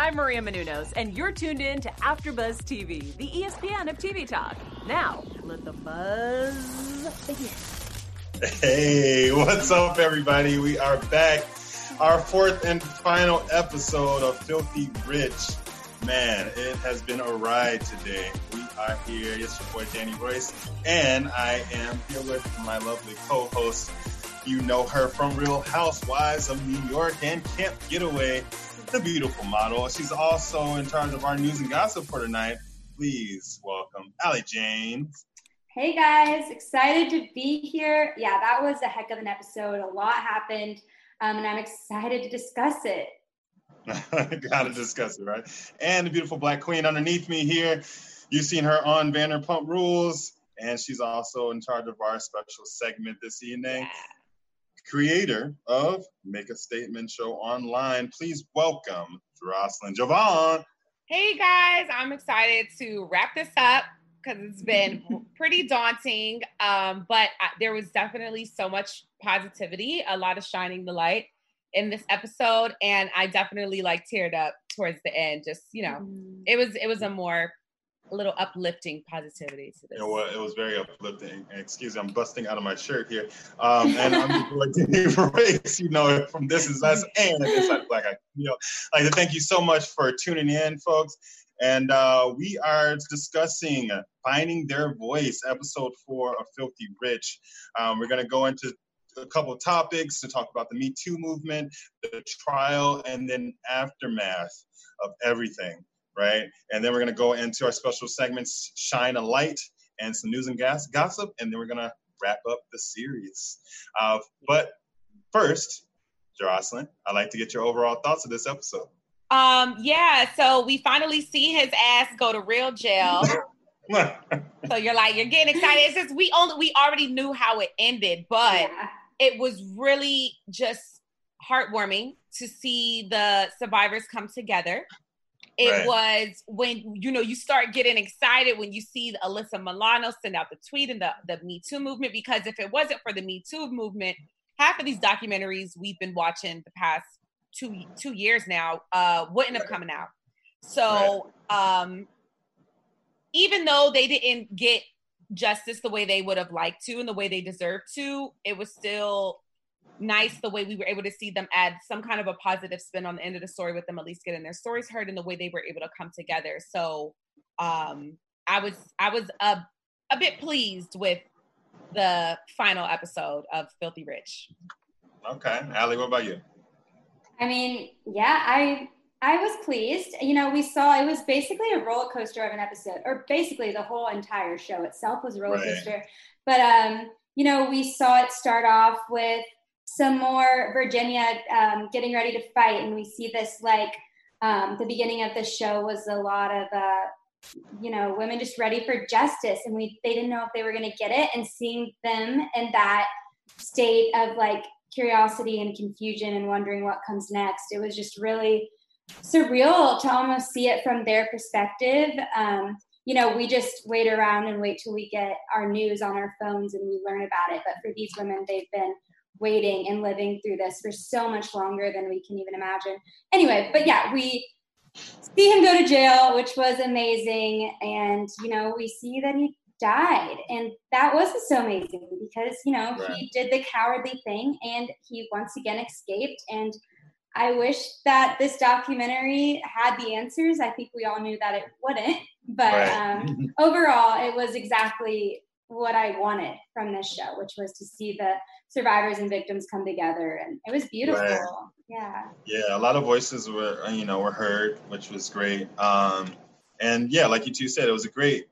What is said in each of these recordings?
I'm Maria Menounos, and you're tuned in to AfterBuzz TV, the ESPN of TV talk. Now, let the buzz begin. Hey, what's up, everybody? We are back. Our fourth and final episode of Filthy Rich. Man, it has been a ride today. We are here. It's your boy Danny Royce, and I am here with my lovely co-host. You know her from Real Housewives of New York and Camp Getaway the beautiful model. She's also in charge of our news and gossip for tonight. Please welcome Allie James. Hey guys, excited to be here. Yeah, that was a heck of an episode. A lot happened, um, and I'm excited to discuss it. Gotta discuss it, right? And the beautiful black queen underneath me here. You've seen her on Vanderpump Rules, and she's also in charge of our special segment this evening. Yeah creator of Make a Statement Show Online. Please welcome Jocelyn Javon. Hey guys, I'm excited to wrap this up because it's been pretty daunting. Um, but I, there was definitely so much positivity, a lot of shining the light in this episode, and I definitely like teared up towards the end. Just you know, mm. it was it was a more a little uplifting positivity to this. It was, it was very uplifting. Excuse me, I'm busting out of my shirt here. Um, and I'm like race, you know, from This Is Us and This Side Black. I, you know, like to thank you so much for tuning in, folks. And uh, we are discussing Finding Their Voice, episode four of Filthy Rich. Um, we're going to go into a couple of topics to talk about the Me Too movement, the trial, and then aftermath of everything right? And then we're going to go into our special segments, Shine a Light, and some news and gas gossip, and then we're going to wrap up the series. Uh, but first, Jocelyn, I'd like to get your overall thoughts of this episode. Um, yeah, so we finally see his ass go to real jail. so you're like, you're getting excited. It's just we only we already knew how it ended, but yeah. it was really just heartwarming to see the survivors come together. It right. was when you know you start getting excited when you see Alyssa Milano send out the tweet and the the Me Too movement because if it wasn't for the Me Too movement, half of these documentaries we've been watching the past two two years now uh, wouldn't have coming out. So right. um, even though they didn't get justice the way they would have liked to and the way they deserved to, it was still nice the way we were able to see them add some kind of a positive spin on the end of the story with them at least getting their stories heard and the way they were able to come together. So um I was I was a a bit pleased with the final episode of Filthy Rich. Okay. Allie, what about you? I mean, yeah, I I was pleased. You know, we saw it was basically a roller coaster of an episode, or basically the whole entire show itself was a roller coaster. But um, you know, we saw it start off with some more Virginia um, getting ready to fight, and we see this like um, the beginning of the show was a lot of uh, you know women just ready for justice, and we they didn't know if they were going to get it, and seeing them in that state of like curiosity and confusion and wondering what comes next, it was just really surreal to almost see it from their perspective. Um, you know, we just wait around and wait till we get our news on our phones and we learn about it. But for these women, they've been waiting and living through this for so much longer than we can even imagine. Anyway, but yeah, we see him go to jail, which was amazing. And, you know, we see that he died. And that wasn't so amazing because, you know, right. he did the cowardly thing and he once again escaped. And I wish that this documentary had the answers. I think we all knew that it wouldn't. But right. um, overall, it was exactly what I wanted from this show, which was to see the survivors and victims come together, and it was beautiful. Right. Yeah. Yeah, a lot of voices were you know were heard, which was great. Um, and yeah, like you two said, it was a great,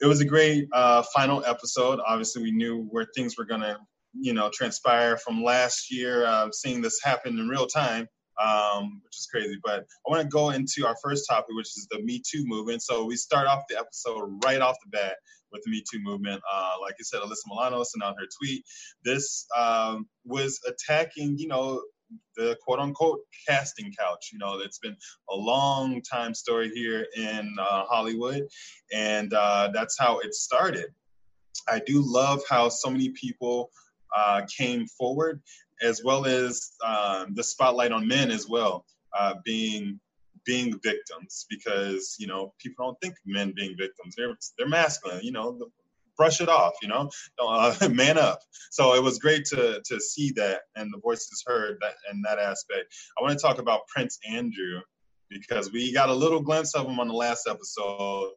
it was a great uh, final episode. Obviously, we knew where things were gonna you know transpire from last year. Uh, seeing this happen in real time um, which is crazy. But I want to go into our first topic, which is the Me Too movement. So we start off the episode right off the bat with the Me Too movement. Uh, like you said, Alyssa Milano sent out her tweet. This um, was attacking, you know, the quote unquote casting couch. You know, it's been a long time story here in uh, Hollywood, and uh, that's how it started. I do love how so many people uh, came forward as well as um, the spotlight on men as well, uh, being being victims because you know people don't think men being victims. They're they're masculine. You know, brush it off. You know, uh, man up. So it was great to to see that and the voices heard that in that aspect. I want to talk about Prince Andrew because we got a little glimpse of him on the last episode,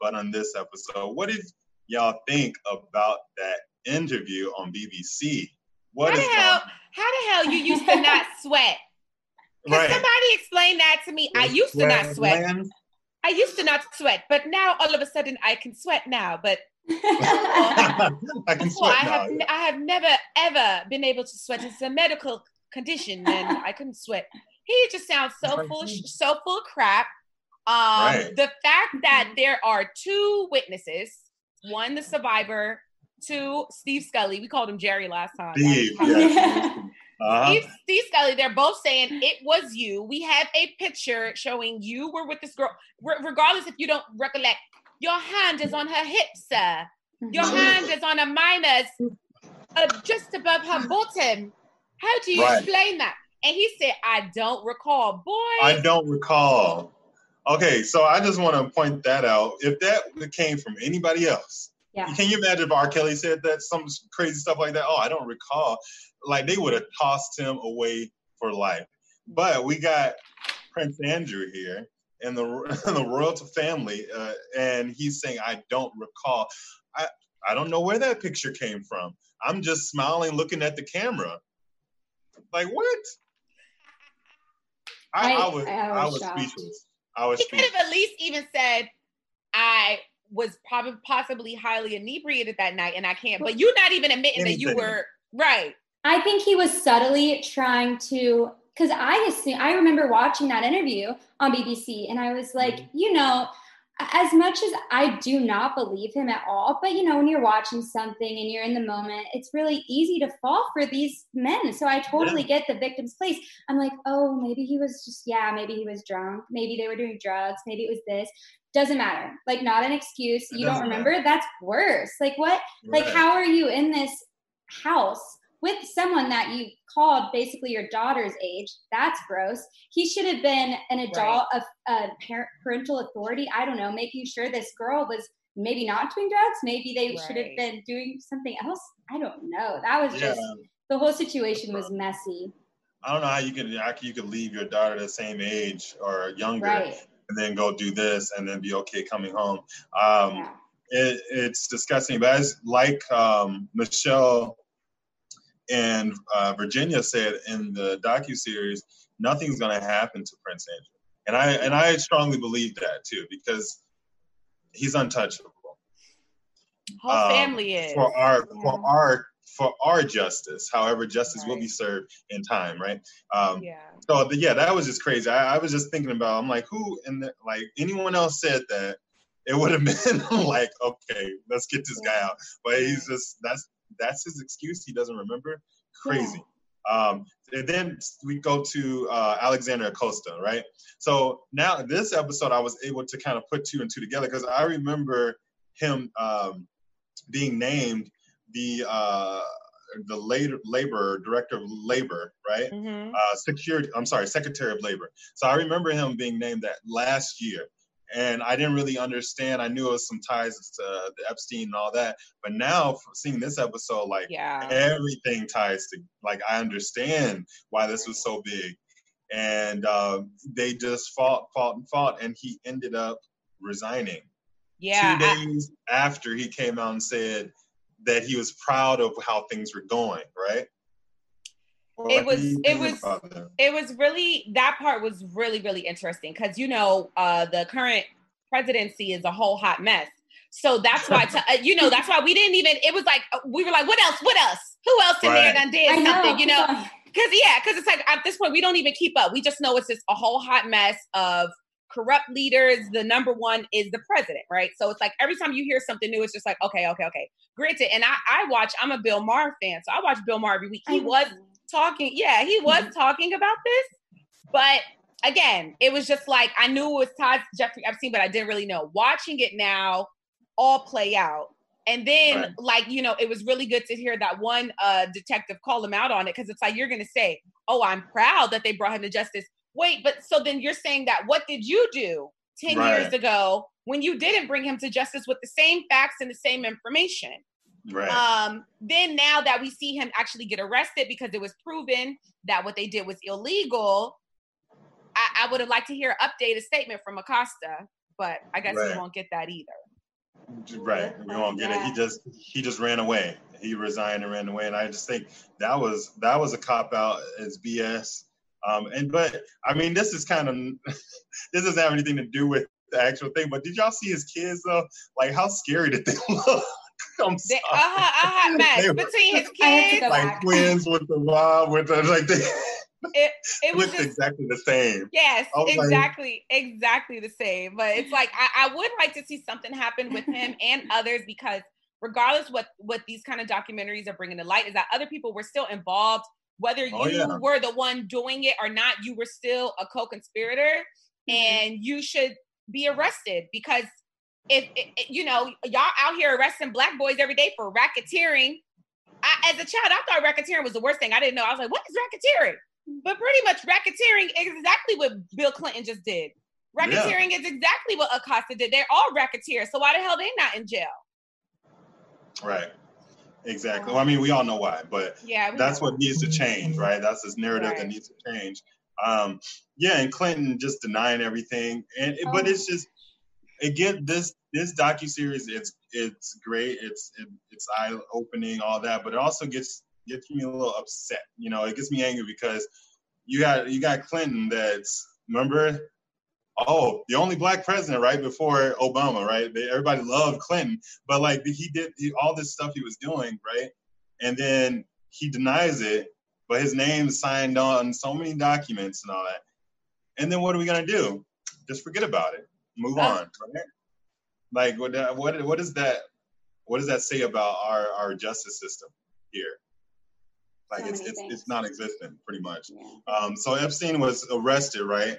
but on this episode, what did y'all think about that interview on BBC? What how the hell? How the hell you used to not sweat? Can right. somebody explain that to me? I used to not sweat. I used to not sweat, but now all of a sudden I can sweat now. But I can sweat I have I have never ever been able to sweat. It's a medical condition, and I couldn't sweat. He just sounds so full, so full of crap. Um, right. The fact that there are two witnesses, one the survivor, two Steve Scully. We called him Jerry last time. Steve, yes. uh-huh. Steve, Steve Scully. They're both saying it was you. We have a picture showing you were with this girl. regardless if you don't recollect, your hand is on her hip, sir. Your mm-hmm. hand is on a minor's, uh, just above her bottom. How do you right. explain that? And he said, I don't recall. Boy. I don't recall. Okay, so I just want to point that out. If that came from anybody else, yeah. can you imagine if R. Kelly said that, some crazy stuff like that? Oh, I don't recall. Like they would have tossed him away for life. But we got Prince Andrew here and the, the royal family, uh, and he's saying, I don't recall. I, I don't know where that picture came from. I'm just smiling, looking at the camera. Like, what? I, I, I was, I was, I was speechless. I was. He could have at least even said, "I was probably possibly highly inebriated that night, and I can't." But you're not even admitting Anything. that you were right. I think he was subtly trying to, because I assume I remember watching that interview on BBC, and I was like, mm-hmm. you know, as much as I do not believe him at all, but you know, when you're watching something and you're in the moment, it's really easy to fall for these men. So I totally yeah. get the victim's place. I'm like, oh, maybe he was just, yeah, maybe he was drunk. Maybe they were doing drugs. Maybe it was this. Doesn't matter. Like, not an excuse. You don't remember? Matter. That's worse. Like, what? Right. Like, how are you in this house with someone that you called basically your daughter's age. That's gross. He should have been an adult right. of uh, parent, parental authority. I don't know, making sure this girl was maybe not doing drugs. Maybe they right. should have been doing something else. I don't know. That was yeah. just the whole situation was messy. I don't know how you could how you could leave your daughter the same age or younger right. And then go do this and then be okay coming home. Um, it, it's disgusting, but as like um, Michelle and uh, Virginia said in the docu series, nothing's going to happen to Prince Andrew, and I and I strongly believe that too because he's untouchable. Whole um, family is for our for our for our justice. However, justice right. will be served in time, right? Um, yeah. So the, yeah, that was just crazy. I, I, was just thinking about. I'm like, who and like anyone else said that, it would have been like, okay, let's get this guy out. But he's just that's that's his excuse. He doesn't remember. Crazy. Yeah. Um, and then we go to uh, Alexander Acosta, right? So now this episode, I was able to kind of put two and two together because I remember him um, being named the uh, the labor, labor director of labor, right? Mm-hmm. Uh, security. I'm sorry, secretary of labor. So I remember him being named that last year and I didn't really understand. I knew it was some ties to the Epstein and all that, but now seeing this episode, like yeah. everything ties to like I understand why this was so big, and uh, they just fought, fought, and fought, and he ended up resigning. Yeah, two days after he came out and said that he was proud of how things were going, right? it was it was it was really that part was really really interesting because you know uh the current presidency is a whole hot mess. So that's why to, uh, you know that's why we didn't even it was like uh, we were like what else? What else? Who else in right. there done did something? You know? because yeah because it's like at this point we don't even keep up. We just know it's just a whole hot mess of corrupt leaders the number one is the president right so it's like every time you hear something new it's just like okay okay okay granted and i i watch i'm a bill maher fan so i watch bill maher every week he was talking. Yeah, he was mm-hmm. talking about this, but again, it was just like I knew it was Todd Jeffrey Epstein, but I didn't really know. Watching it now, all play out. And then, right. like, you know, it was really good to hear that one uh, detective call him out on it because it's like you're going to say, Oh, I'm proud that they brought him to justice. Wait, but so then you're saying that what did you do 10 right. years ago when you didn't bring him to justice with the same facts and the same information? Right. Um, then now that we see him actually get arrested because it was proven that what they did was illegal, I, I would have liked to hear an updated statement from Acosta, but I guess right. we won't get that either. Right, we won't get it. He just he just ran away. He resigned and ran away, and I just think that was that was a cop out. It's BS. Um, and but I mean, this is kind of this doesn't have anything to do with the actual thing. But did y'all see his kids though? Like, how scary did they look? I'm sorry. Uh huh. Uh huh. Match between his kids, like twins with the mom, with the like they. It it was just, exactly the same. Yes, exactly, like, exactly the same. But it's like I, I would like to see something happen with him and others because regardless what what these kind of documentaries are bringing to light is that other people were still involved whether oh, you oh, yeah. were the one doing it or not you were still a co-conspirator mm-hmm. and you should be arrested because if, if, you know y'all out here arresting black boys every day for racketeering. I, as a child i thought racketeering was the worst thing. I didn't know. I was like what is racketeering? But pretty much racketeering is exactly what bill clinton just did. Racketeering yeah. is exactly what acosta did. They're all racketeers so why the hell they not in jail? Right Exactly. Well, I mean, we all know why, but yeah, that's what needs to change, right? That's this narrative right. that needs to change. Um, yeah, and Clinton just denying everything, and oh. but it's just again this this docu series. It's it's great. It's it, it's eye opening, all that, but it also gets gets me a little upset. You know, it gets me angry because you got you got Clinton that's remember oh, the only black president right before Obama, right? They, everybody loved Clinton, but like he did he, all this stuff he was doing, right? And then he denies it, but his name signed on so many documents and all that. And then what are we gonna do? Just forget about it, move on, right? Like what what what is that? What does that say about our our justice system here? Like so it's it's, it's non-existent, pretty much. Yeah. Um, so Epstein was arrested, right?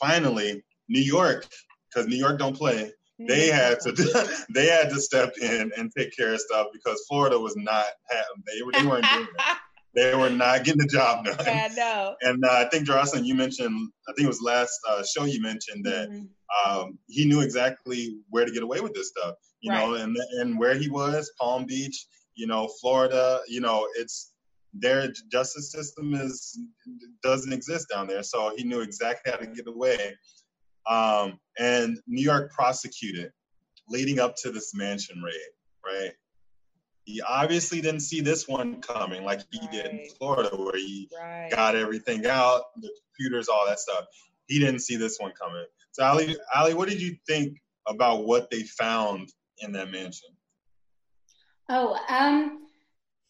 Finally, New York, because New York don't play, they mm-hmm. had to they had to step in and take care of stuff because Florida was not they were they weren't doing that. They were not getting the job done. Yeah, no. And uh, I think Jocelyn, you mentioned, I think it was last uh, show you mentioned that mm-hmm. um, he knew exactly where to get away with this stuff. You right. know, and and where he was, Palm Beach, you know, Florida, you know, it's their justice system is doesn't exist down there. So he knew exactly how to get away. Um, and New York prosecuted leading up to this mansion raid, right? He obviously didn't see this one coming like he right. did in Florida, where he right. got everything out, the computers, all that stuff. He didn't see this one coming. So, Ali, Ali, what did you think about what they found in that mansion? Oh, um,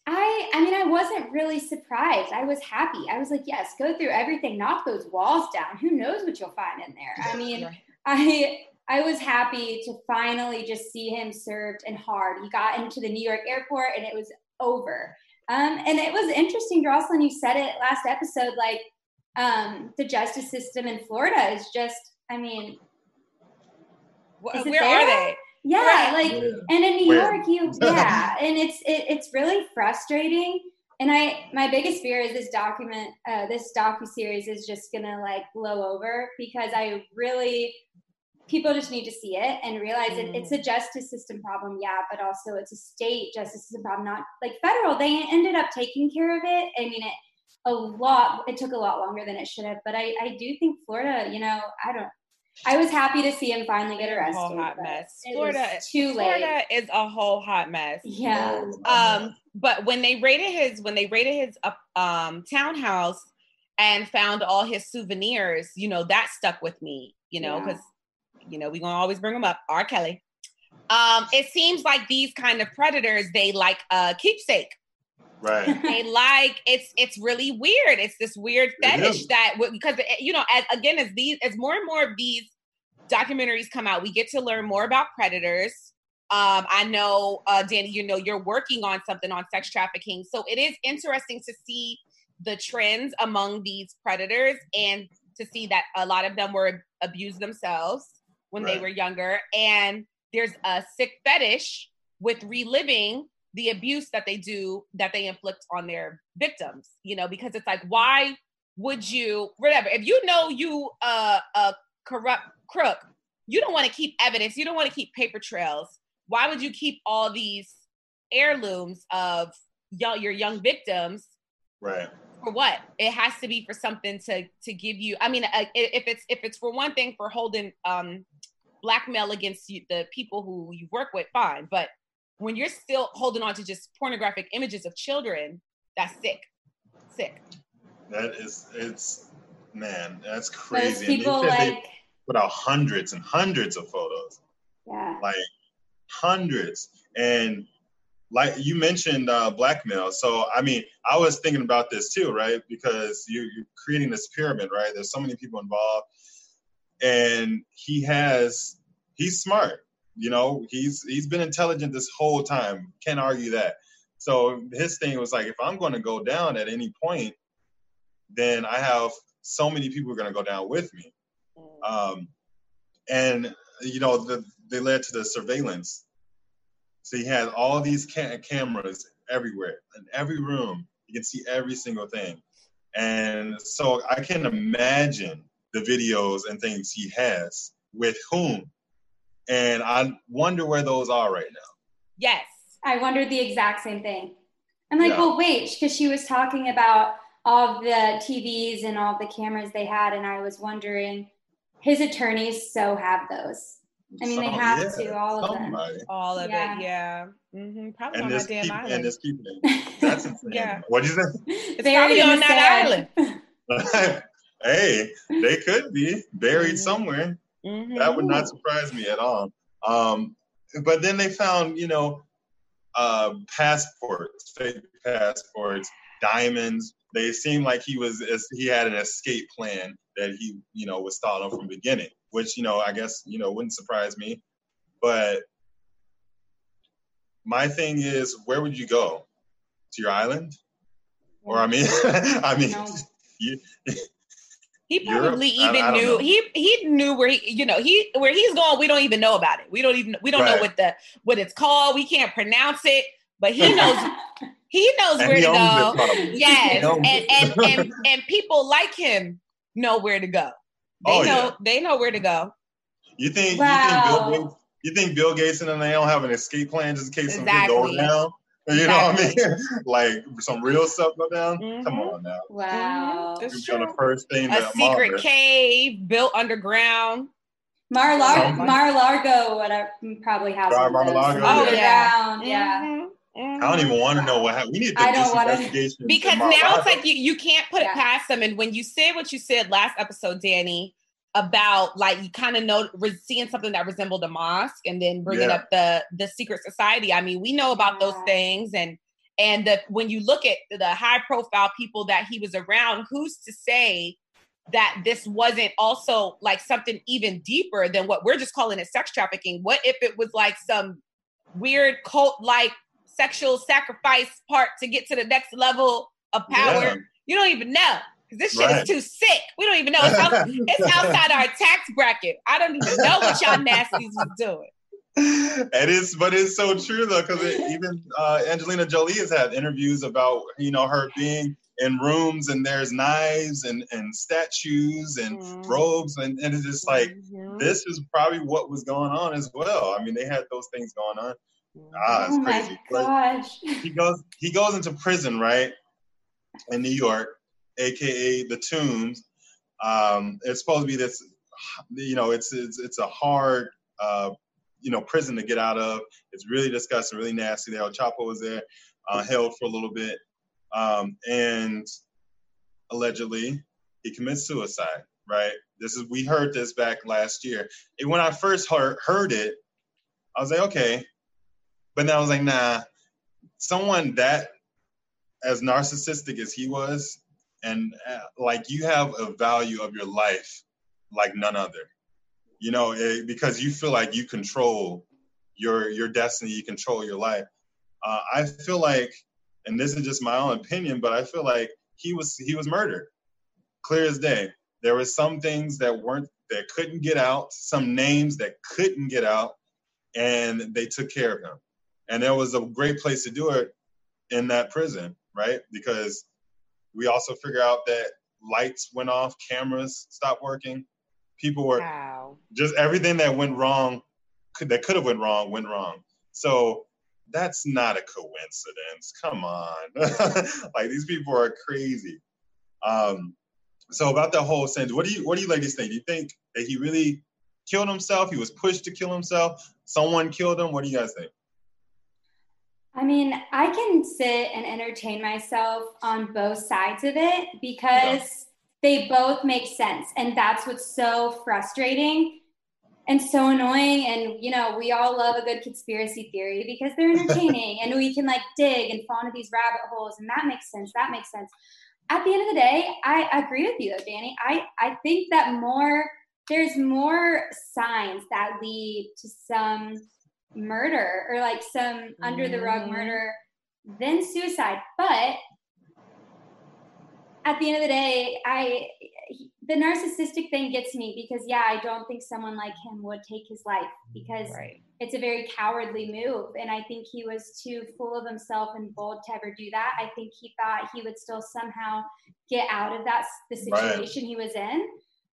I I mean I wasn't really surprised. I was happy. I was like, yes, go through everything, knock those walls down. Who knows what you'll find in there? I mean, I I was happy to finally just see him served and hard. He got into the New York airport and it was over. Um, and it was interesting, Jocelyn, you said it last episode, like um, the justice system in Florida is just, I mean, where are they? Yeah, like and in New Where? York, you yeah, and it's it, it's really frustrating. And I my biggest fear is this document, uh, this docu series is just gonna like blow over because I really people just need to see it and realize mm. it, it's a justice system problem, yeah, but also it's a state justice system problem, not like federal. They ended up taking care of it. I mean, it a lot. It took a lot longer than it should have, but I I do think Florida, you know, I don't I was happy to see him finally get arrested. Whole hot mess. Florida too late. Florida is a whole hot mess. Yeah. Um, but when they raided his when they raided his uh, um townhouse and found all his souvenirs, you know that stuck with me. You know because yeah. you know we gonna always bring them up. R. Kelly. Um, it seems like these kind of predators they like a keepsake. Right. they like it's it's really weird. It's this weird fetish that because you know as again as these as more and more of these documentaries come out, we get to learn more about predators. Um, I know, uh, Danny, you know, you're working on something on sex trafficking, so it is interesting to see the trends among these predators and to see that a lot of them were abused themselves when right. they were younger, and there's a sick fetish with reliving the abuse that they do that they inflict on their victims you know because it's like why would you whatever. If you know you uh, a corrupt crook you don't want to keep evidence you don't want to keep paper trails. Why would you keep all these heirlooms of young, your young victims right. for what? It has to be for something to to give you i mean uh, if it's if it's for one thing for holding um blackmail against you, the people who you work with fine but when you're still holding on to just pornographic images of children that's sick sick. That is it's man that's crazy. Those people they, like they put out hundreds and hundreds of photos. Yeah. Like hundreds. And like you mentioned uh, blackmail. So i mean i was thinking about this too right? Because you, you're creating this pyramid right? There's so many people involved. And he has he's smart you know he's he's been intelligent this whole time. Can't argue that. So his thing was like if i'm going to go down at any point then i have so many people are going to go down with me. Um, and you know the, they led to the surveillance. So he had all these ca- cameras everywhere in every room. You can see every single thing. And so i can imagine the videos and things he has with whom and I wonder where those are right now. Yes. I wondered the exact same thing. I'm like, Yeah. well, wait, because she was talking about all the TVs and all the cameras they had, and I was wondering, his attorneys so have those. I mean, they have yeah, to, all of them. All of Yeah. it, yeah. Mm-hmm. Probably And on that damn people, island. and there's people. in- That's insane. Yeah. What do you it's Buried probably on that sand. island. hey, they could be buried Mhm. somewhere. Mhm. That would not surprise me at all. Um, but then they found, you know, uh, passports, fake passports, diamonds. They seemed like he was he had an escape plan that he, you know, was thought of from the beginning, which you know I guess you know wouldn't surprise me. But my thing is, where would you go? To your island? Or I mean, I mean, you, He probably I- even I don't knew know. he he knew where he you know he where he's going. We don't even know about it. We don't even we don't know what the what it's called. We can't pronounce it, but he knows he knows and where he to go. it. Yes, He and, and and and people like him know where to go. They Oh, know yeah. they know where to go. You think Wow. you think Bill Gates you think Bill Gates and them they don't have an escape plan just in case something go Exactly. down? You know what I mean? like some real stuff go down. Come Mhm. on now. wow. Mhm. It's the true. first thing A that secret Margaret- cave built underground. Mar-Lar- Some- Mar-Largo, whatever, probably has Mar- one of Oh, yeah. Underground, yeah. Mhm. Mhm. I don't even want to know what happened. We need to I do don't some wanna- investigation. because now Mar-a-Lago. it's like you, you can't put Yeah. it past them and when you said what you said last episode danny about like you kind of know re- seeing something that resembled a mosque and then bringing Yeah. up the the secret society. I mean we know about those things and and the, when you look at the high profile people that he was around who's to say that this wasn't also like something even deeper than what we're just calling it sex trafficking? What if it was like some weird cult like sexual sacrifice part to get to the next level of power? Yeah. you don't even know. because this shit Right. is too sick we don't even know it's, out, it's outside our tax bracket i don't even know what y'all nasties was doing it is, but it's so true though, because even uh, Angelina Jolie has had interviews about you know her being in rooms and there's knives and and statues and Mhm. robes and, and it's just like Mhm. this is probably what was going on as well. I mean, they had those things going on. Ah, it's Oh my crazy. But gosh. he goes he goes into prison, right? In New York, aka the Tombs. Um, it's supposed to be this, you know, it's it's it's a hard, uh, you know, prison to get out of. It's really disgusting, really nasty. There, El Chapo was there, uh, held for a little bit, um, and allegedly he commits suicide. Right. This is we heard this back last year. And when I first heard heard it, I was like, okay, but then I was like, nah. Someone that as narcissistic as he was, and uh, like you have a value of your life like none other. You know, it, because you feel like you control your your destiny, you control your life. Uh, I feel like, and this is just my own opinion, but I feel like he was he was murdered, clear as day. There were some things that weren't that couldn't get out, some names that couldn't get out, and they took care of him. And there was a great place to do it in that prison, right? Because we also figure out that lights went off, cameras stopped working. People were wow. just everything that went wrong, could, that could have went wrong, went wrong. So that's not a coincidence. Come on, like these people are crazy. Um, so about the whole sense, what do you what do you ladies think? Do you think that he really killed himself? He was pushed to kill himself. Someone killed him. What do you guys think? I mean, I can sit and entertain myself on both sides of it because yeah. they both make sense. And that's what's so frustrating and so annoying. And, you know, we all love a good conspiracy theory because they're entertaining and we can like dig and fall into these rabbit holes. And that makes sense. That makes sense. At the end of the day, I agree with you though, Danny. I, I think that more, there's more signs that lead to some murder or like some under the rug mm-hmm. murder then suicide. But at the end of the day, I the narcissistic thing gets me because yeah, I don't think someone like him would take his life because right. it's a very cowardly move, and I think he was too full of himself and bold to ever do that. I think he thought he would still somehow get out of that the situation right. he was in.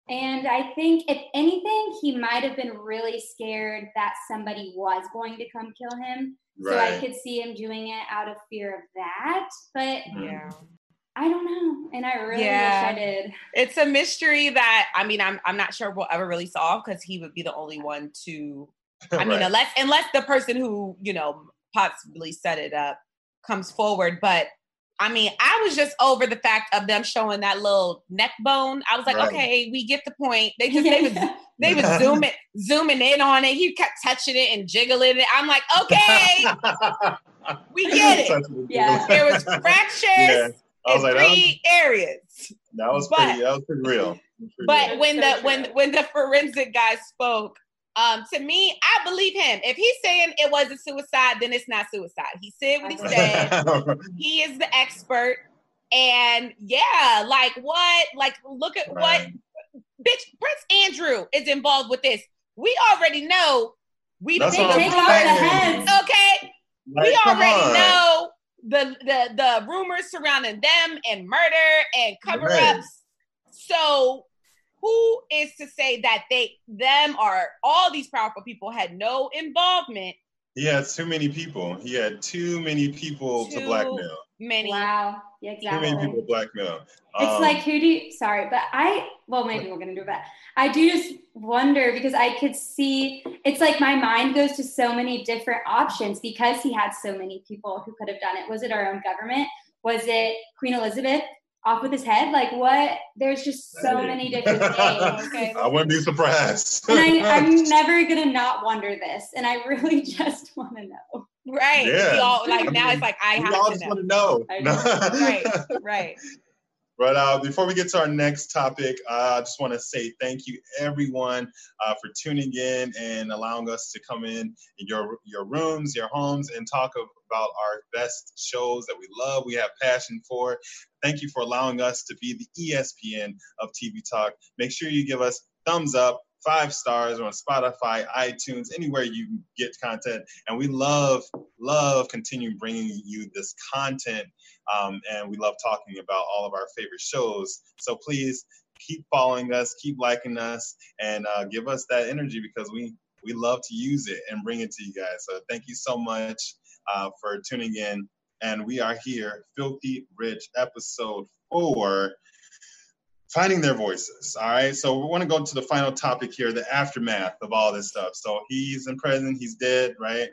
And I think, if anything, he might have been really scared that somebody was going to come kill him. Right. So I could see him doing it out of fear of that. But mm-hmm. yeah. I don't know. And I really yeah. wish I did. It's a mystery that I mean I'm I'm not sure we'll ever really solve because he would be the only one to I right. mean unless unless the person who, you know, possibly set it up comes forward. But I mean, I was just over the fact of them showing that little neck bone. I was like, right. okay, we get the point. They just they was they was zooming zooming in on it. He kept touching it and jiggling it. I'm like, okay, we get it. Yeah, there was fractures yeah. in like, three was, areas. That was but, pretty. That was pretty real. Pretty but real. when the when when the forensic guy spoke, um, to me, I believe him. If he's saying it wasn't suicide, then it's not suicide. He said what he said. he is the expert. And yeah, like what? Like, look at right. what bitch Prince Andrew is involved with this. We already know we That's take off the heads. Okay. Like, we already know the, the the rumors surrounding them and murder and cover-ups. Right. So who is to say that they them are all these powerful people had no involvement? He had too many people. He had too many people too to blackmail. many. Wow. Yeah, exactly. too many people to blackmail. It's um, like who do you sorry but i well maybe we're gonna do that. I do just wonder because i could see it's like my mind goes to so many different options because he had so many people who could have done it. Was it our own government? Was it queen elizabeth off with his head? Like what? There's just so many different things. Okay. I wouldn't be surprised. and I, am never gonna not wonder this, and I really just want to know. Right. Yeah. We all like I now. Mean, it's like I have all just want to know. right. Right. But uh, before we get to our next topic, uh, I just want to say thank you, everyone, uh, for tuning in and allowing us to come in, in your your rooms, your homes, and talk about our best shows that we love, we have passion for. Thank you for allowing us to be the ESPN of TV Talk. Make sure you give us thumbs up, five stars on Spotify, iTunes, anywhere you get content. And we love, love continuing bringing you this content. Um, and we love talking about all of our favorite shows. So please keep following us, keep liking us, and uh, give us that energy because we we love to use it and bring it to you guys. So thank you so much uh, for tuning in. And we are here, Filthy Rich, episode four finding their voices. All right. So we want to go to the final topic here, the aftermath of all this stuff. So he's in prison, he's dead, right?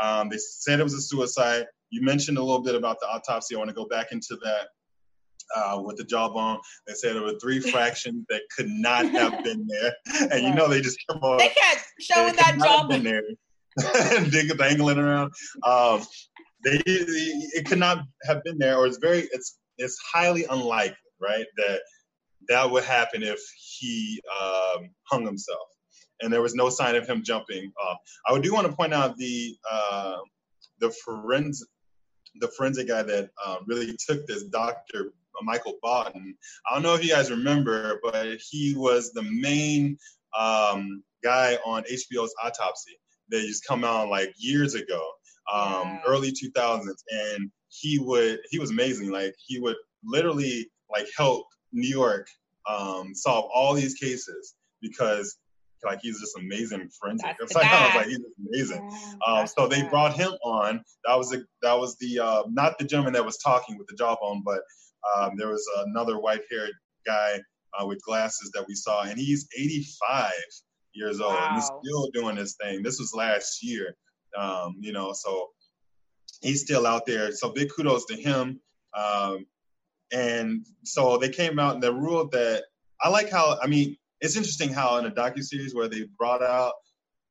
Um, they said it was a suicide. You mentioned a little bit about the autopsy. I want to go back into that. Uh, with the jawbone, they said there were three fractions that could not have been there, and you know they just come on. They can't show with that jawbone. Dig dangling around. Um, they it could not have been there, or it's very it's it's highly unlikely, right? That that would happen if he um, hung himself. And there was no sign of him jumping off. I do want to point out the uh, the forensic the forensic guy that uh, really took this, Doctor Michael Baden. I don't know if you guys remember, but he was the main um, guy on HBO's Autopsy that just come out like years ago, um, yeah. early 2000s, and he would he was amazing. Like he would literally like help New York um, solve all these cases because like he's just amazing forensic. It's like, I was like he's amazing. Um, so they brought him on. That was the that was the uh, not the gentleman that was talking with the jawbone, but um, there was another white haired guy uh, with glasses that we saw, and he's 85 years old wow. and he's still doing this thing. This was last year, um, you know, so he's still out there. So big kudos to him. Um, and so they came out and they ruled that I like how I mean it's interesting how in a docu series where they brought out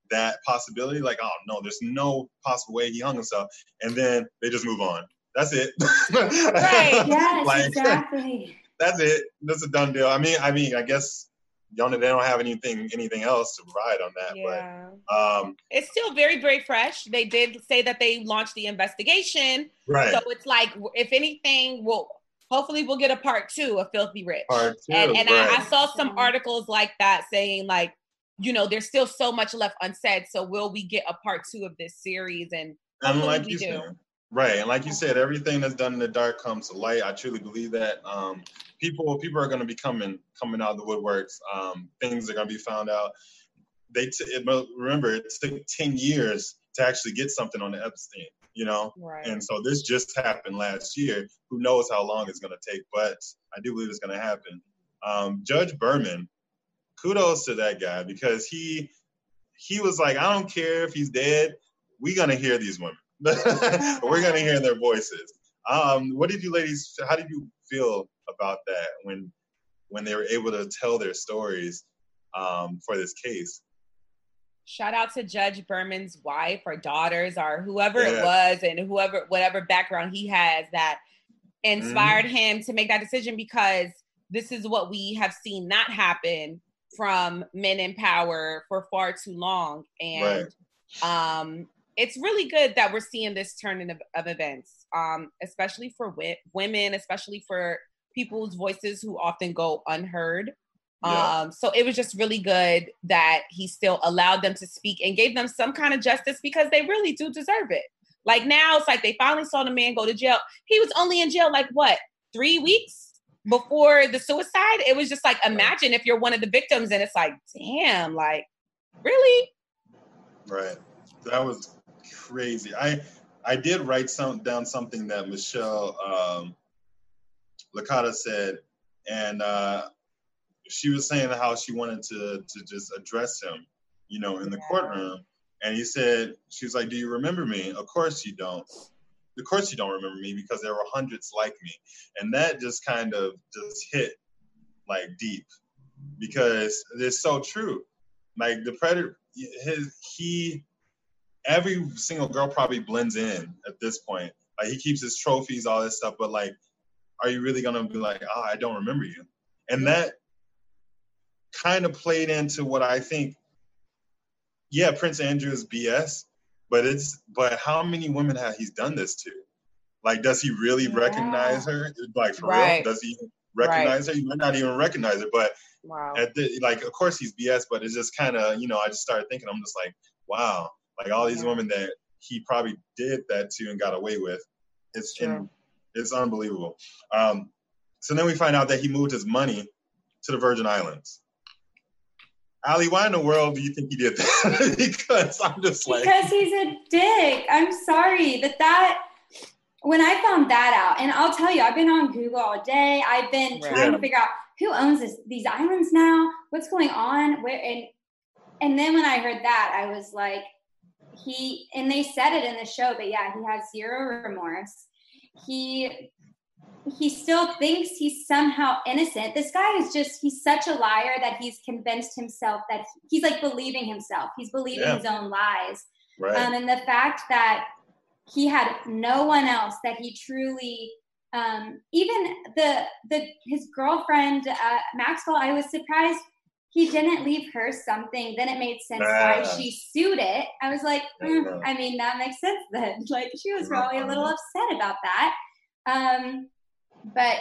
that possibility, like oh no, there's no possible way he hung himself, and then they just move on. That's it. right. Yes. like, exactly. That's it. That's a done deal. I mean, I mean, I guess don't they don't have anything anything else to provide on that. Yeah. But um, it's still very very fresh. They did say that they launched the investigation. Right. So it's like if anything, we'll hopefully we'll get a part two of Filthy Rich. Part two, and and right. I, I saw some articles like that saying like you know there's still so much left unsaid. So will we get a part two of this series? And and like we you do. Said, right, and like you said, everything that's done in the dark comes to light. I truly believe that. Um, people people are going to be coming coming out of the woodworks. Um, things are going to be found out. They t- it, remember it took ten years to actually get something on the Epstein, you know, right. and so this just happened last year. Who knows how long it's going to take? But I do believe it's going to happen. Um, Judge Berman, kudos to that guy because he he was like, I don't care if he's dead. We're gonna hear these women. We're gonna hear their voices. Um, what did you ladies? How did you feel about that when when they were able to tell their stories um, for this case. Shout out to Judge Berman's wife or daughters or whoever yeah. it was and whoever whatever background he has that inspired mm-hmm. him to make that decision because this is what we have seen not happen from men in power for far too long and right. um it's really good that we're seeing this turn of, of events um especially for wi- women especially for people's voices who often go unheard. Yeah. Um, so it was just really good that he still allowed them to speak and gave them some kind of justice because they really do deserve it. Like now, it's like they finally saw the man go to jail. He was only in jail like what three weeks before the suicide. It was just like imagine if you're one of the victims and it's like, damn, like really. Right. That was crazy. I I did write some down something that Michelle um, Licata said, and uh, she was saying how she wanted to to just address him, you know, in the courtroom. And he said, she was like, "Do you remember me? Of course you don't. Of course you don't remember me because there were hundreds like me." And that just kind of just hit like deep because it's so true. Like the predator, his he, every single girl probably blends in at this point. Like he keeps his trophies, all this stuff, but like are you really gonna be like, oh, I don't remember you? And that kind of played into what I think. Yeah, Prince Andrew is BS, but it's but how many women have he's done this to? Like, does he really yeah. recognize her? Like for right. real? Does he recognize right. her? He might not even recognize her, but wow. at the, like, of course he's BS, but it's just kind of you know I just started thinking I'm just like, wow, like all these yeah. women that he probably did that to and got away with. It's in it's unbelievable. Um, so then we find out that he moved his money to the Virgin Islands. Ali, why in the world do you think he did that? because I'm just like because he's a dick. I'm sorry but that when I found that out, and I'll tell you, I've been on Google all day. I've been trying yeah. to figure out who owns this, these islands now, what's going on, where and and then when I heard that, I was like, he and they said it in the show, but yeah, he has zero remorse he he still thinks he's somehow innocent. This guy is just, he's such a liar that he's convinced himself that he's like believing himself. He's believing yeah. his own lies. Right. Um, and the fact that he had no one else that he truly, um, even the, the, his girlfriend, uh, Maxwell, I was surprised he didn't leave her something. Then it made sense why she sued it. I was like, mm, I mean, that makes sense then. Like she was probably a little upset about that. Um, but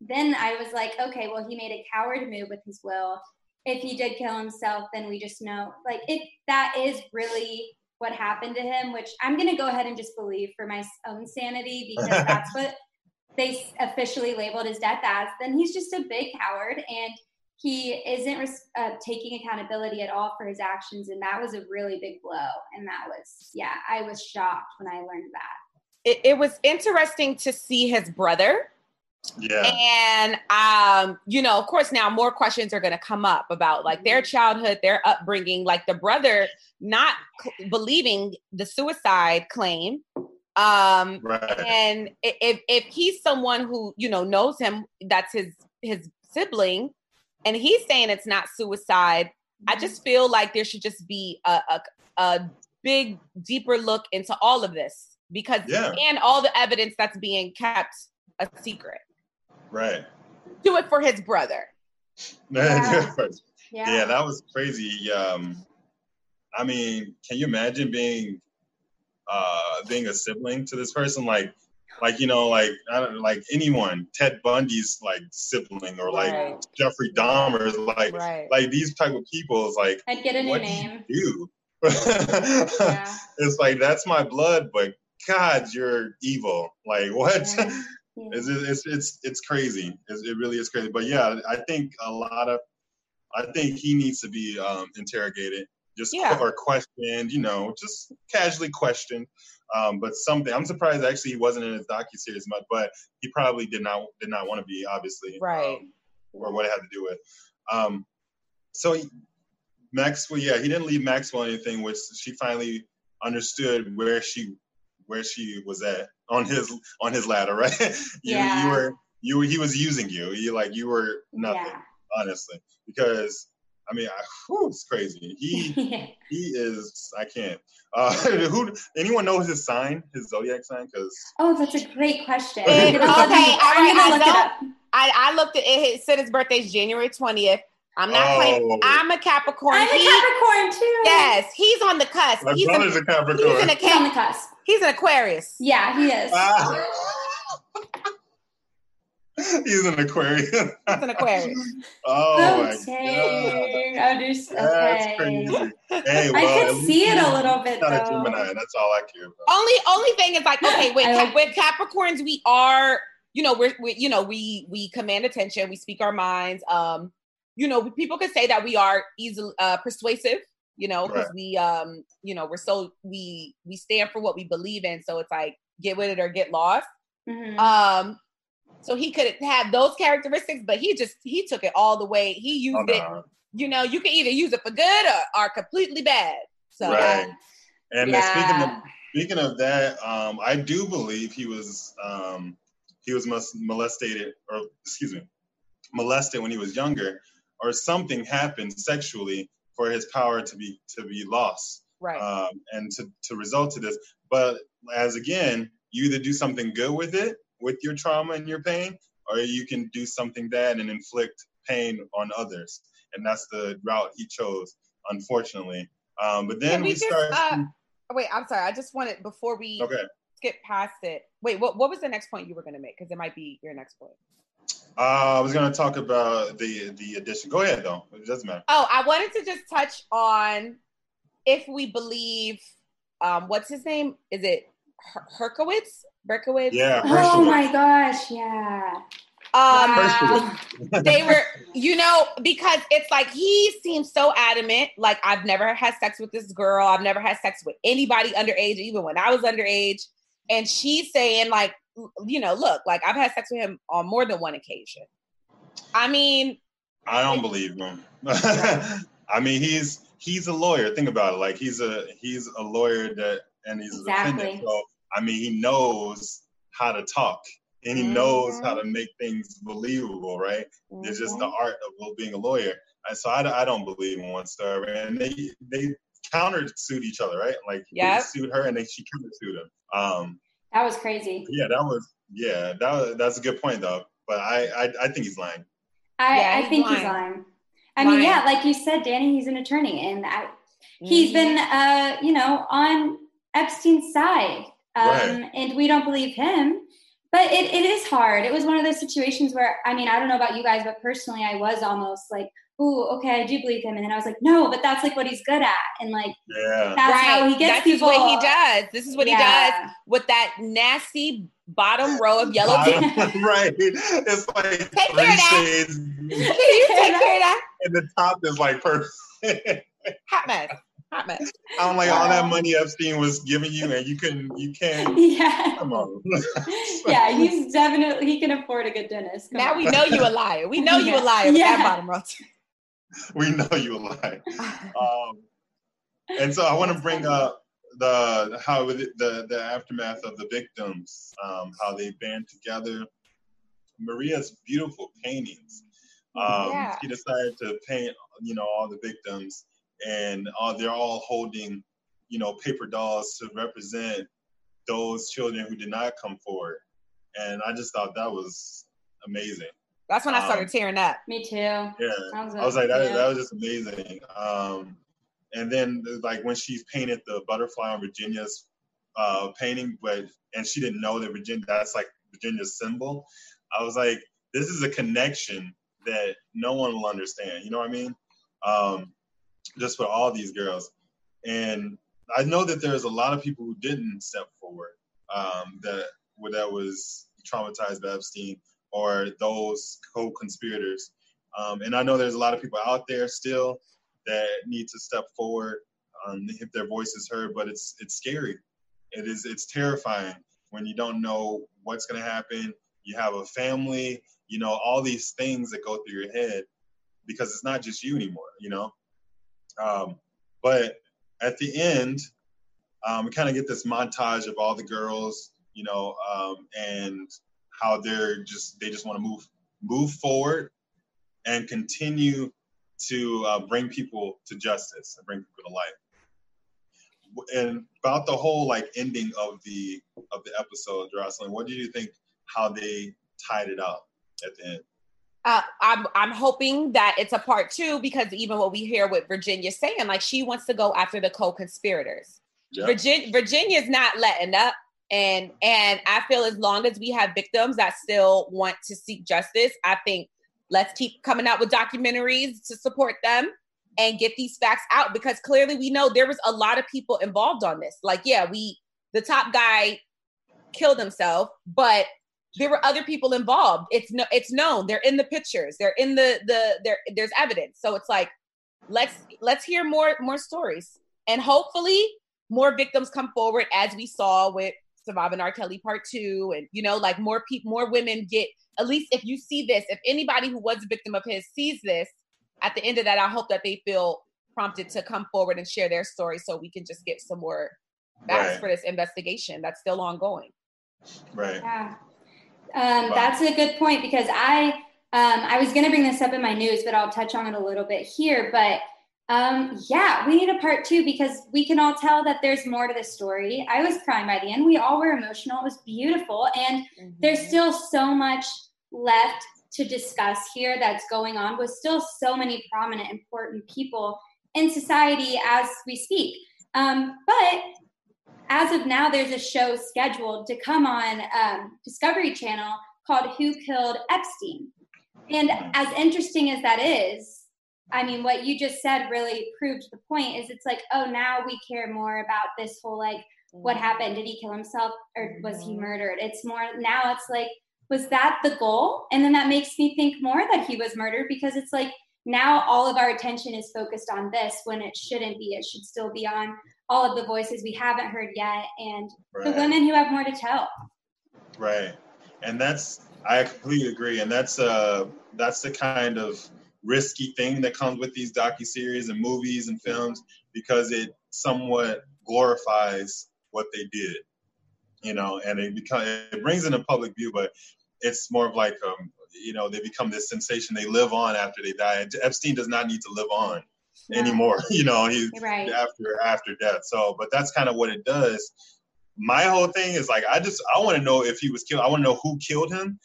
then I was like, okay, well, he made a coward move with his will. If he did kill himself, then we just know, like, if that is really what happened to him, which I'm going to go ahead and just believe for my own sanity because that's what they officially labeled his death as, then he's just a big coward and he isn't uh, taking accountability at all for his actions. And that was a really big blow. And that was, yeah, I was shocked when I learned that. It, it was interesting to see his brother. Yeah. And, um, you know, of course, now more questions are going to come up about like their mm-hmm. childhood, their upbringing, like the brother not c- believing the suicide claim um, right. and if if he's someone who you know knows him, that's his his sibling, and he's saying it's not suicide. Mm-hmm. I just feel like there should just be a, a, a big, deeper look into all of this because yeah. and all the evidence that's being kept a secret. Right. Do it for his brother. Yeah, yeah. yeah that was crazy. Um, I mean, can you imagine being uh, being a sibling to this person, like like you know, like I don't like anyone, Ted Bundy's like sibling or like right. Jeffrey Dahmer's like right. like these type of people is like I'd get a new name. Do yeah. It's like that's my blood, but God, you're evil. Like what? Yeah. Yeah. It's, it's it's it's crazy. It's, it really is crazy. But yeah, I think a lot of I think he needs to be um, interrogated just yeah. or questioned, you know, just casually questioned. Um, but something I'm surprised actually he wasn't in his docu series much, but he probably did not did not want to be, obviously, right, um, or what it had to do with. Um, so he, Maxwell, yeah, he didn't leave Maxwell anything, which she finally understood where she where she was at on his on his ladder, right? you, yeah. you were you were he was using you. You like you were nothing, yeah. honestly, because I mean, I, whew, it's crazy. He he is. I can't. Uh, who? Anyone knows his sign, his zodiac sign? Because oh, that's a great question. okay, all right. I, I, I looked at it. It said his birthday's January twentieth. I'm not oh. claiming. I'm a Capricorn. I'm he, a Capricorn too. Yes, he's on the cusp. My he's brother's a, a Capricorn. He's, in a, he's on the cusp. He's an Aquarius. Yeah, he is. Ah. He's an Aquarius. He's an Aquarius. oh okay. my god. I just, okay. That's crazy. Hey, well, I could see it a little bit. Not a Gemini. That's all I care about. Only only thing is like okay, with like- with Capricorns, we are you know we're we, you know we we command attention, we speak our minds. Um, you know people could say that we are easily uh, persuasive. You know, because right. we um you know we're so we we stand for what we believe in. So it's like get with it or get lost. Mm-hmm. Um, so he could have those characteristics, but he just he took it all the way. He used oh, no. it. You know, you can either use it for good or, or completely bad. So right. And yeah. speaking of speaking of that, um, I do believe he was um, he was molested or excuse me molested when he was younger, or something happened sexually for his power to be to be lost. Right. Um, and to to result to this, but as again, you either do something good with it with your trauma and your pain, or you can do something bad and inflict pain on others. And that's the route he chose, unfortunately. Um, but then we, we start. Uh, wait, I'm sorry. I just wanted before we okay. skip past it. Wait, what what was the next point you were going to make? Because it might be your next point. Uh, I was going to talk about the the addition. Go ahead, though. It doesn't matter. Oh, I wanted to just touch on if we believe. Um, what's his name? Is it Herkowitz? Berkowitz. Yeah. Oh my gosh, yeah. Um, wow. they were, you know, because it's like he seems so adamant. Like I've never had sex with this girl. I've never had sex with anybody underage, even when I was underage. And she's saying, like, you know, look, like I've had sex with him on more than one occasion. I mean, I don't believe him. I mean, he's he's a lawyer. Think about it. Like he's a he's a lawyer that, and he's exactly. a defendant. So I mean, he knows how to talk and he mm-hmm. knows how to mm-hmm. make things believable, right? Mm-hmm. It's just the mm-hmm. art of being a lawyer. And so I, I don't believe in one star. And they they countersued each other, right? Like yeah, sued her and then she countersued him. Um, that was crazy. Yeah, that was yeah that was, that's a good point though. But I I, I think he's lying. I, yeah, I think lying. he's lying. I lying. mean, yeah, like you said, Danny, he's an attorney, and I, he's mm-hmm. been uh you know on Epstein's side um, right. and we don't believe him. But it, it is hard. It was one of those situations where, I mean, I don't know about you guys, but personally, I was almost like, ooh, okay, I do believe him. And then I was like, no, but that's like what he's good at. And like, yeah. that's right. how he gets that's people. what he does. This is what yeah. he does with that nasty bottom row of yellow bottom, right. It's like take three shades. you take care of that. And the top is like perfect. Hot mess. Hot mess. I'm like all that money Epstein was giving you, and you couldn't, you can't. Yeah. Come on. yeah, he's definitely he can afford a good dentist. Come now on. we know you a liar. We know yeah. you a liar. Yeah. That bottom row. we know you a liar. Um, and so I want to bring up the how the the aftermath of the victims, um, how they band together. Maria's beautiful paintings. Um, yeah. She decided to paint, you know, all the victims, and all, they're all holding, you know, paper dolls to represent those children who did not come forward. And I just thought that was amazing. That's when I started um, tearing up. Me too. Yeah, was I was like, that, yeah. that was just amazing. Um, and then like when she painted the butterfly on Virginia's uh, painting, but and she didn't know that Virginia that's like Virginia's symbol. I was like, this is a connection that no one will understand. You know what I mean? Um, just for all these girls, and I know that there's a lot of people who didn't step forward um, that that was traumatized by Epstein or those co-conspirators. Um, and I know there's a lot of people out there still that need to step forward, um, if their voice is heard. But it's it's scary. It is it's terrifying when you don't know what's going to happen. You have a family, you know, all these things that go through your head because it's not just you anymore, you know. Um, but at the end, um, we kind of get this montage of all the girls, you know, um, and how they're just they just want to move move forward and continue to uh, bring people to justice and bring people to life. And about the whole like ending of the of the episode, Jocelyn, what do you think? How they tied it up at the end? Uh, I'm I'm hoping that it's a part two because even what we hear with Virginia saying, like she wants to go after the co-conspirators. Yep. Virginia Virginia's not letting up, and and I feel as long as we have victims that still want to seek justice, I think Let's keep coming out with documentaries to support them and get these facts out because clearly we know there was a lot of people involved on this. Like, yeah, we the top guy killed himself, but there were other people involved. It's no, it's known. They're in the pictures. They're in the the there. There's evidence. So it's like, let's let's hear more more stories, and hopefully more victims come forward as we saw with Surviving R. Kelly Part Two, and you know, like more people, more women get at least if you see this, if anybody who was a victim of his sees this, at the end of that, I hope that they feel prompted to come forward and share their story so we can just get some more facts right. for this investigation that's still ongoing. Right. Yeah. Um, wow. That's a good point because I um, I was going to bring this up in my news, but I'll touch on it a little bit here. But um, yeah, we need a part two because we can all tell that there's more to the story. I was crying by the end. We all were emotional. It was beautiful. And mm-hmm. there's still so much left to discuss here that's going on with still so many prominent, important people in society as we speak. Um, but as of now, there's a show scheduled to come on um, Discovery Channel called Who Killed Epstein? And as interesting as that is, I mean, what you just said really proved the point is it's like, oh, now we care more about this whole like, what happened? Did he kill himself or was he murdered? It's more now it's like, was that the goal? And then that makes me think more that he was murdered because it's like now all of our attention is focused on this when it shouldn't be. It should still be on all of the voices we haven't heard yet and right. the women who have more to tell. Right. And that's I completely agree. And that's uh that's the kind of risky thing that comes with these docu series and movies and films because it somewhat glorifies what they did you know and it becomes it brings in a public view but it's more of like um, you know they become this sensation they live on after they die. And epstein does not need to live on anymore you know he's right. after after death. So but that's kind of what it does. My whole thing is like i just i want to know if he was killed i want to know who killed him.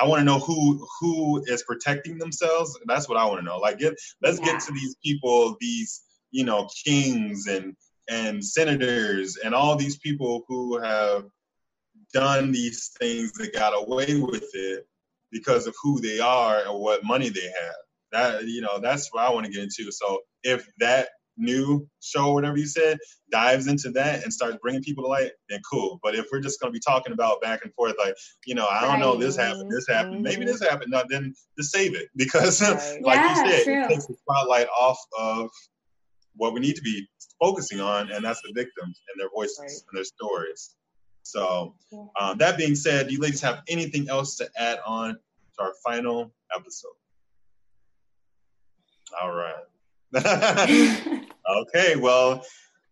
I want to know who who is protecting themselves. That's what i want to know. Like get let's yeah. get to these people these you know kings and and senators and all these people who have done these things that got away with it because of who they are and what money they have. That you know, that's what I want to get into. So if that new show, whatever you said, dives into that and starts bringing people to light, then cool. But if we're just going to be talking about back and forth, like, you know, I don't right. know, this happened, this happened, mm-hmm. maybe this happened, no, then just save it because, right. like yeah, you said, true. it takes the spotlight off of what we need to be focusing on, and that's the victims and their voices right. and their stories. So, um, that being said, do you ladies have anything else to add on to our final episode? All right. okay, well,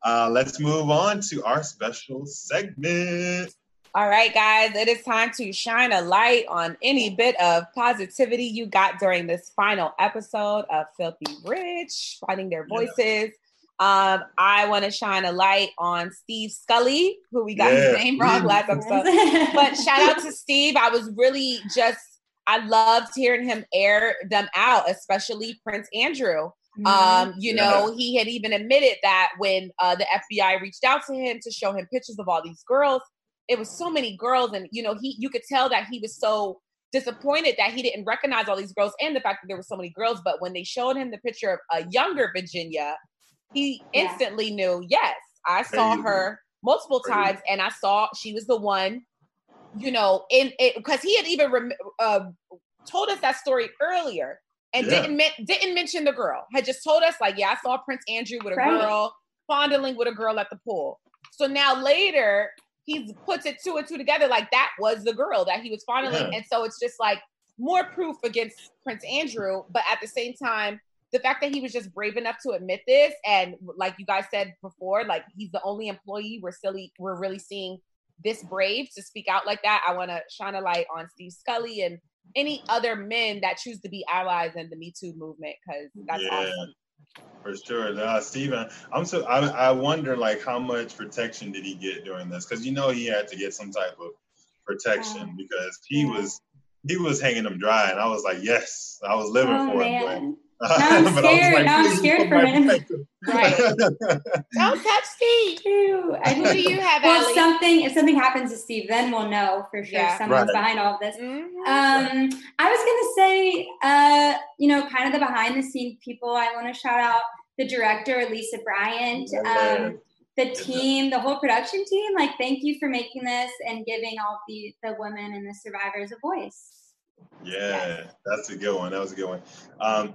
uh, let's move on to our special segment. All right, guys, it is time to shine a light on any bit of positivity you got during this final episode of Filthy Rich, finding their voices. Um, I want to shine a light on Steve Scully, who we got yeah. his name wrong last episode. but shout out to Steve. I was really just, I loved hearing him air them out, especially Prince Andrew. Mm-hmm. Um, you yeah. know, he had even admitted that when uh, the FBI reached out to him to show him pictures of all these girls, it was so many girls, and you know, he you could tell that he was so disappointed that he didn't recognize all these girls and the fact that there were so many girls. But when they showed him the picture of a younger Virginia, he instantly yeah. knew, yes, I saw her multiple times, and I saw she was the one. You know, in it because he had even rem- uh, told us that story earlier and yeah. didn't didn't mention the girl. Had just told us like, yeah, I saw Prince Andrew with a right. girl fondling with a girl at the pool. So now later he puts it two and two together like that was the girl that he was fondling, yeah. and so it's just like more proof against Prince Andrew. But at the same time, the fact that he was just brave enough to admit this, and like you guys said before, like he's the only employee we're silly we're really seeing this brave to speak out like that. I want to shine a light on Steve Scully and any other men that choose to be allies in the Me Too movement because that's yeah, awesome. For sure, uh, Stephen. I'm so I, I wonder like how much protection did he get during this? Because you know he had to get some type of protection because he yeah. was he was hanging them dry, and I was like, yes, I was living oh, for man. him. Now I'm scared. Like, now I'm scared for him. Right. Don't touch Steve. Ew. I, Who do you have? Well, something if something happens to Steve, then we'll know for sure yeah. someone's right. behind all of this. Mm-hmm. Um, I was gonna say, uh, you know, kind of the behind the scenes people. I want to shout out the director, Lisa Bryant. Um, the team, the whole production team, like thank you for making this and giving all the the women and the survivors a voice. Yeah, yes. that's a good one. That was a good one. Um,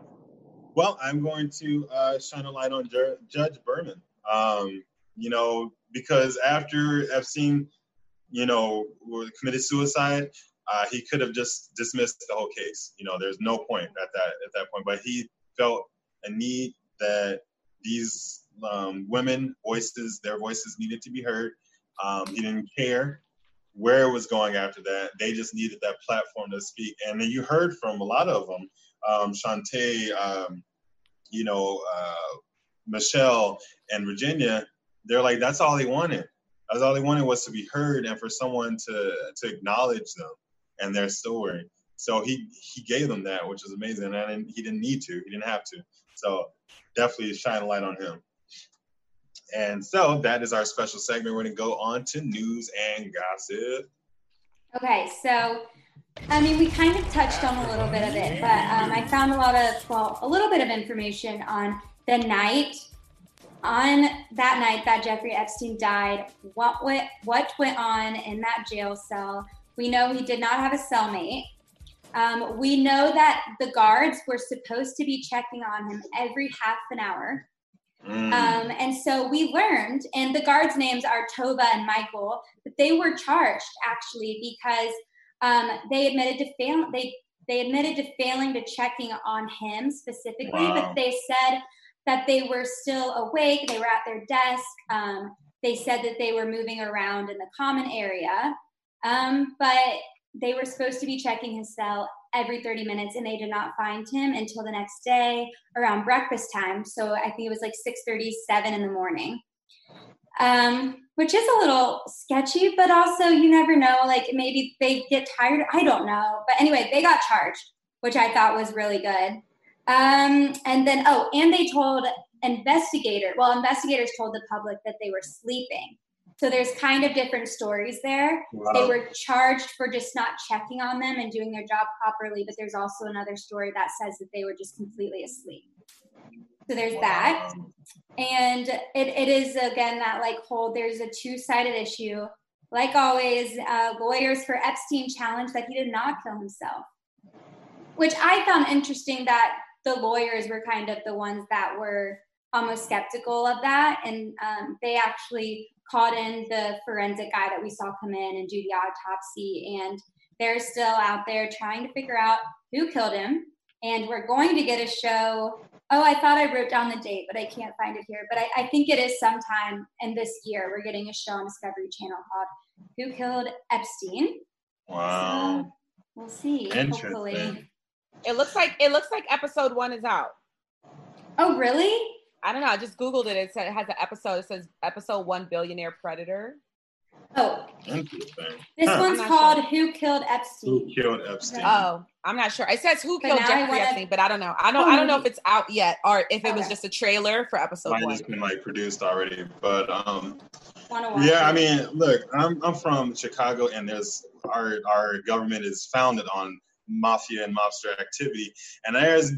well, I'm going to uh, shine a light on Jer- Judge Berman. Um, you know, because after Epstein, you know, committed suicide, uh, he could have just dismissed the whole case. You know, there's no point at that at that point. But he felt a need that these um, women voices, their voices needed to be heard. Um, he didn't care where it was going after that. They just needed that platform to speak. And then you heard from a lot of them um, Chauntae, um, you know, uh, Michelle and Virginia, they're like, that's all they wanted. That's all they wanted was to be heard and for someone to to acknowledge them and their story. So he he gave them that, which is amazing, and he didn't need to. He didn't have to. So definitely shine a light on him. And so that is our special segment. We're going to go on to news and gossip. Okay, so I mean, we kind of touched on a little bit of it, but um, I found a lot of, well, a little bit of information on the night, on that night that Jeffrey Epstein died, what went, what went on in that jail cell. We know he did not have a cellmate. Um, we know that the guards were supposed to be checking on him every half an hour. Mm. Um, and so we learned, and the guards' names are Tova and Michael, but they were charged actually because um, they admitted to fail. They they admitted to failing to checking on him specifically, wow. but they said that they were still awake. They were at their desk. Um, they said that they were moving around in the common area, um, but they were supposed to be checking his cell every 30 minutes and they did not find him until the next day around breakfast time so i think it was like 6.37 in the morning um, which is a little sketchy, but also you never know. Like maybe they get tired. I don't know. But anyway, they got charged, which I thought was really good. Um, and then, oh, and they told investigator. Well, investigators told the public that they were sleeping. So there's kind of different stories there. Wow. They were charged for just not checking on them and doing their job properly, but there's also another story that says that they were just completely asleep. So there's that. And it, it is again that like whole there's a two-sided issue. Like always, uh, lawyers for Epstein challenged that he did not kill himself, which I found interesting that the lawyers were kind of the ones that were almost skeptical of that. And um, they actually called in the forensic guy that we saw come in and do the autopsy. And they're still out there trying to figure out who killed him. And we're going to get a show. Oh, I thought I wrote down the date, but I can't find it here. But I, I think it is sometime in this year. We're getting a show on Discovery Channel called Who Killed Epstein. Wow. So we'll see. Hopefully. It looks like it looks like episode one is out. Oh, really? I don't know. I just googled it. It said it has an episode. It says episode one, billionaire predator. Oh, this huh. one's called sure. "Who Killed Epstein." Who killed Epstein? Oh, I'm not sure. It says "Who Killed Jeffrey wanna... Epstein," but I don't know. I don't. Oh, I don't know if it's out yet or if it was just a trailer for episode Mine one. has been like produced already, but um, yeah. I mean, look, I'm I'm from Chicago, and there's our our government is founded on mafia and mobster activity, and there's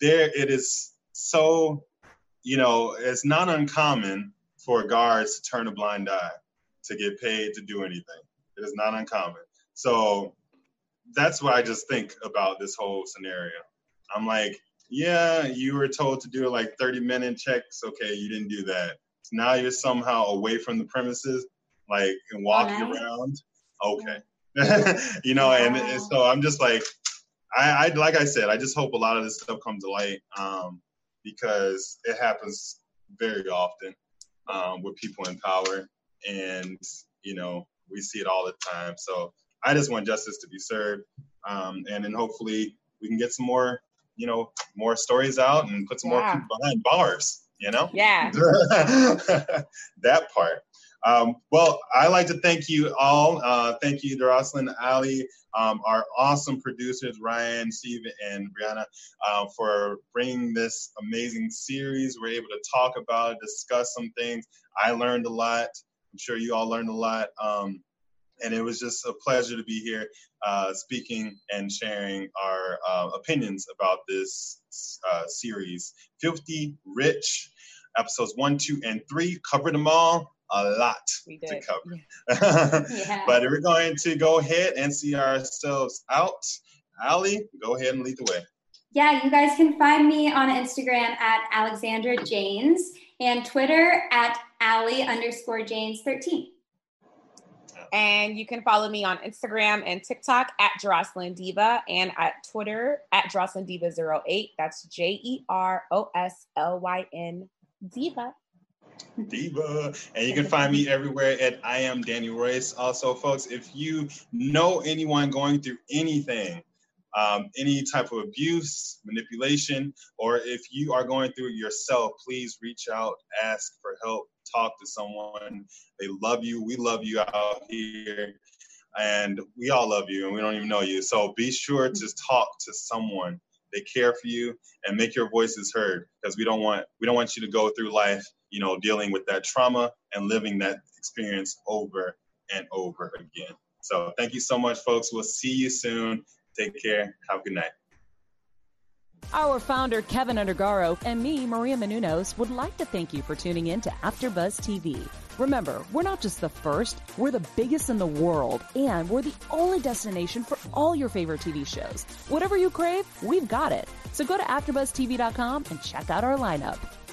there it is so you know, it's not uncommon for guards to turn a blind eye to get paid to do anything. It is not uncommon. So that's what I just think about this whole scenario. I'm like, yeah, you were told to do like 30 minute checks. Okay, you didn't do that. So now you're somehow away from the premises, like and walking right. around. Okay. you know, and, and, so I'm just like, I, I, like I said, I just hope a lot of this stuff comes to light. Um, because it happens very often um, with people in power, and you know we see it all the time. So I just want justice to be served, um, and then hopefully we can get some more, you know, more stories out and put some yeah. more people behind bars. You know, yeah, that part. Um, well, I like to thank you all. Uh, thank you, Jeroslyn, Ali, um, our awesome producers, Ryan, Steve, and Brianna, uh, for bringing this amazing series. We're able to talk about discuss some things. I learned a lot. I'm sure you all learned a lot. Um, and it was just a pleasure to be here uh, speaking and sharing our uh, opinions about this uh, series. Filthy Rich, episodes one, two, and three. Covered them all a lot to cover. Yeah. but we're going to go ahead and see ourselves out. Ali, go ahead and lead the way. Yeah, you guys can find me on Instagram at Alexandra Janes and Twitter at Ali underscore Janes 13. And you can follow me on Instagram and TikTok at Jeroslyn Diva and at Twitter at Jeroslyn Diva 08. That's J E R O S L Y N Diva. Diva. And you can find me everywhere at I am Danny Royce. Also, folks, if you know anyone going through anything, um, any type of abuse, manipulation, or if you are going through it yourself, please reach out, ask for help, talk to someone. They love you. We love you out here. And we all love you and we don't even know you. So be sure to talk to someone. They care for you and make your voices heard because we don't want we don't want you to go through life you know, dealing with that trauma and living that experience over and over again. So thank you so much, folks. We'll see you soon. Take care. Have a good night. Our founder, Keven Undergaro, and me, Maria Menounos, would like to thank you for tuning in to AfterBuzz TV. Remember, we're not just the first, we're the biggest in the world, and we're the only destination for all your favorite TV shows. Whatever you crave, we've got it. So go to AfterBuzzTV.com and check out our lineup.